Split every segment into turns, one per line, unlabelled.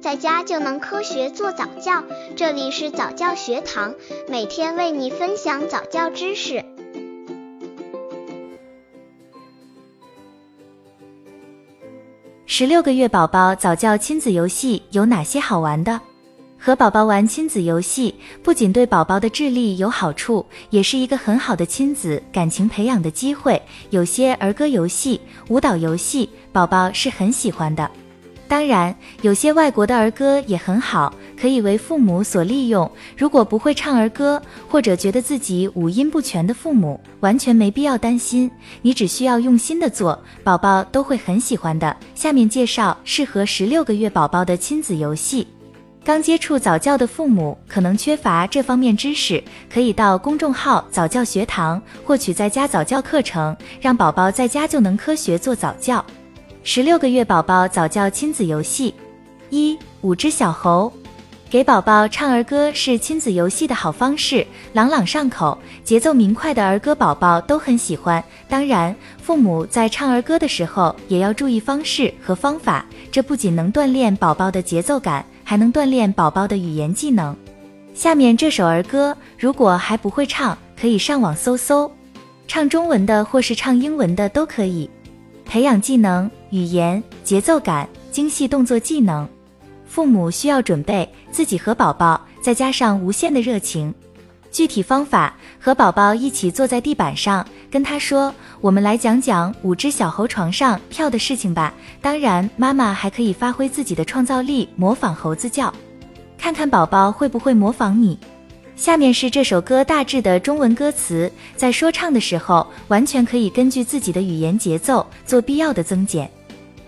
在家就能科学做早教。这里是早教学堂，每天为你分享早教知识。
十六个月宝宝早教亲子游戏有哪些好玩的？和宝宝玩亲子游戏，不仅对宝宝的智力有好处，也是一个很好的亲子感情培养的机会。有些儿歌游戏、舞蹈游戏，宝宝是很喜欢的。当然，有些外国的儿歌也很好，可以为父母所利用。如果不会唱儿歌，或者觉得自己五音不全的父母，完全没必要担心，你只需要用心的做，宝宝都会很喜欢的。下面介绍适合十六个月宝宝的亲子游戏。刚接触早教的父母可能缺乏这方面知识，可以到公众号早教学堂获取在家早教课程，让宝宝在家就能科学做早教。十六个月宝宝早教亲子游戏：一、五只小猴，给宝宝唱儿歌是亲子游戏的好方式，朗朗上口，节奏明快的儿歌宝宝都很喜欢。当然，父母在唱儿歌的时候也要注意方式和方法，这不仅能锻炼宝宝的节奏感。还能锻炼宝宝的语言技能。下面这首儿歌，如果还不会唱，可以上网搜搜，唱中文的或是唱英文的都可以，培养技能、语言、节奏感、精细动作技能。父母需要准备自己和宝宝，再加上无限的热情。具体方法：和宝宝一起坐在地板上，跟他说：“我们来讲讲五只小猴床上跳的事情吧。”当然，妈妈还可以发挥自己的创造力，模仿猴子叫，看看宝宝会不会模仿你。下面是这首歌大致的中文歌词，在说唱的时候，完全可以根据自己的语言节奏做必要的增减。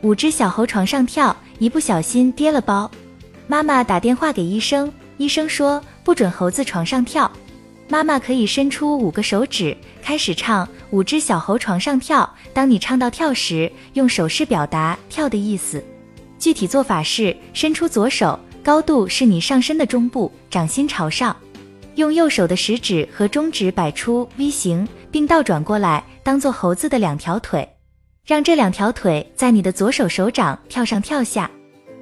五只小猴床上跳，一不小心跌了包，妈妈打电话给医生，医生说不准猴子床上跳。妈妈可以伸出五个手指，开始唱《五只小猴床上跳》。当你唱到跳时，用手势表达跳的意思。具体做法是：伸出左手，高度是你上身的中部，掌心朝上；用右手的食指和中指摆出 V 型，并倒转过来，当做猴子的两条腿，让这两条腿在你的左手手掌跳上跳下。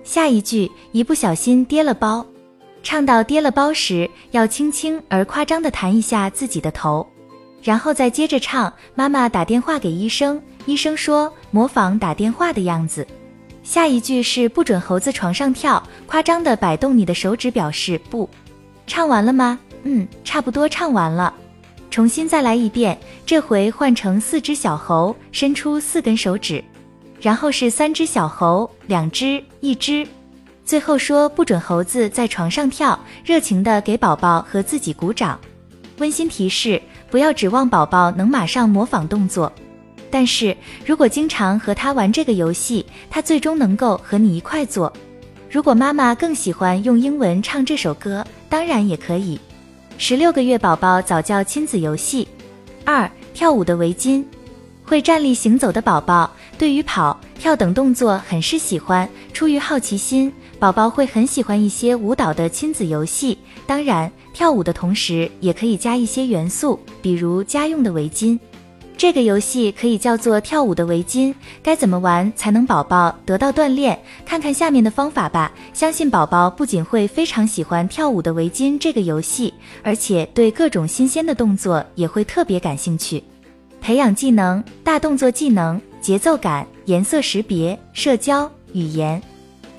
下一句，一不小心跌了包。唱到跌了包时，要轻轻而夸张地弹一下自己的头，然后再接着唱。妈妈打电话给医生，医生说模仿打电话的样子。下一句是不准猴子床上跳，夸张地摆动你的手指表示不。唱完了吗？嗯，差不多唱完了。重新再来一遍，这回换成四只小猴，伸出四根手指，然后是三只小猴，两只，一只。最后说不准猴子在床上跳，热情的给宝宝和自己鼓掌。温馨提示：不要指望宝宝能马上模仿动作，但是如果经常和他玩这个游戏，他最终能够和你一块做。如果妈妈更喜欢用英文唱这首歌，当然也可以。十六个月宝宝早教亲子游戏二：跳舞的围巾。会站立行走的宝宝，对于跑、跳等动作很是喜欢。出于好奇心，宝宝会很喜欢一些舞蹈的亲子游戏。当然，跳舞的同时也可以加一些元素，比如家用的围巾。这个游戏可以叫做跳舞的围巾。该怎么玩才能宝宝得到锻炼？看看下面的方法吧。相信宝宝不仅会非常喜欢跳舞的围巾这个游戏，而且对各种新鲜的动作也会特别感兴趣。培养技能：大动作技能、节奏感、颜色识别、社交、语言。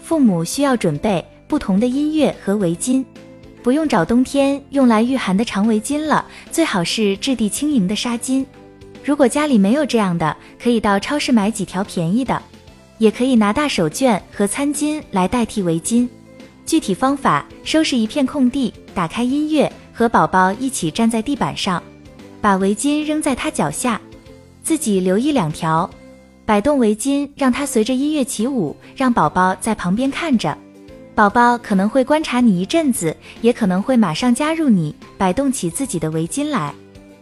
父母需要准备不同的音乐和围巾，不用找冬天用来御寒的长围巾了，最好是质地轻盈的纱巾。如果家里没有这样的，可以到超市买几条便宜的，也可以拿大手绢和餐巾来代替围巾。具体方法：收拾一片空地，打开音乐，和宝宝一起站在地板上。把围巾扔在他脚下，自己留一两条，摆动围巾，让它随着音乐起舞，让宝宝在旁边看着。宝宝可能会观察你一阵子，也可能会马上加入你，摆动起自己的围巾来。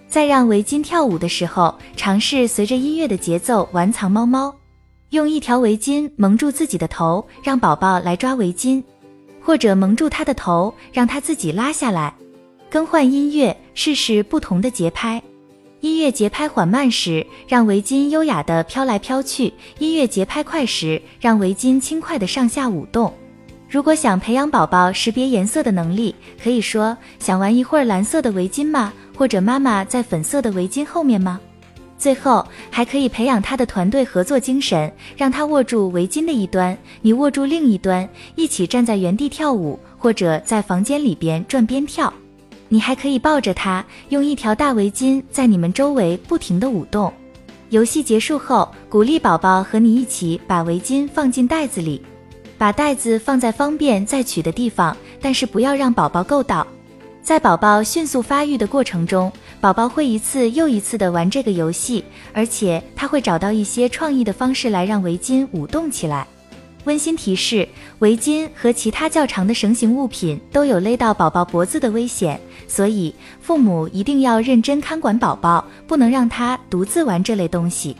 在让围巾跳舞的时候，尝试随着音乐的节奏玩藏猫猫，用一条围巾蒙住自己的头，让宝宝来抓围巾，或者蒙住他的头，让他自己拉下来。更换音乐，试试不同的节拍。音乐节拍缓慢时，让围巾优雅地飘来飘去；音乐节拍快时，让围巾轻快地上下舞动。如果想培养宝宝识别颜色的能力，可以说：“想玩一会儿蓝色的围巾吗？”或者“妈妈在粉色的围巾后面吗？”最后还可以培养他的团队合作精神，让他握住围巾的一端，你握住另一端，一起站在原地跳舞，或者在房间里边转边跳。你还可以抱着他，用一条大围巾在你们周围不停地舞动。游戏结束后，鼓励宝宝和你一起把围巾放进袋子里。把袋子放在方便再取的地方，但是不要让宝宝够到。在宝宝迅速发育的过程中，宝宝会一次又一次的玩这个游戏，而且他会找到一些创意的方式来让围巾舞动起来。温馨提示：围巾和其他较长的绳形物品都有勒到宝宝脖子的危险，所以父母一定要认真看管宝宝，不能让他独自玩这类东西。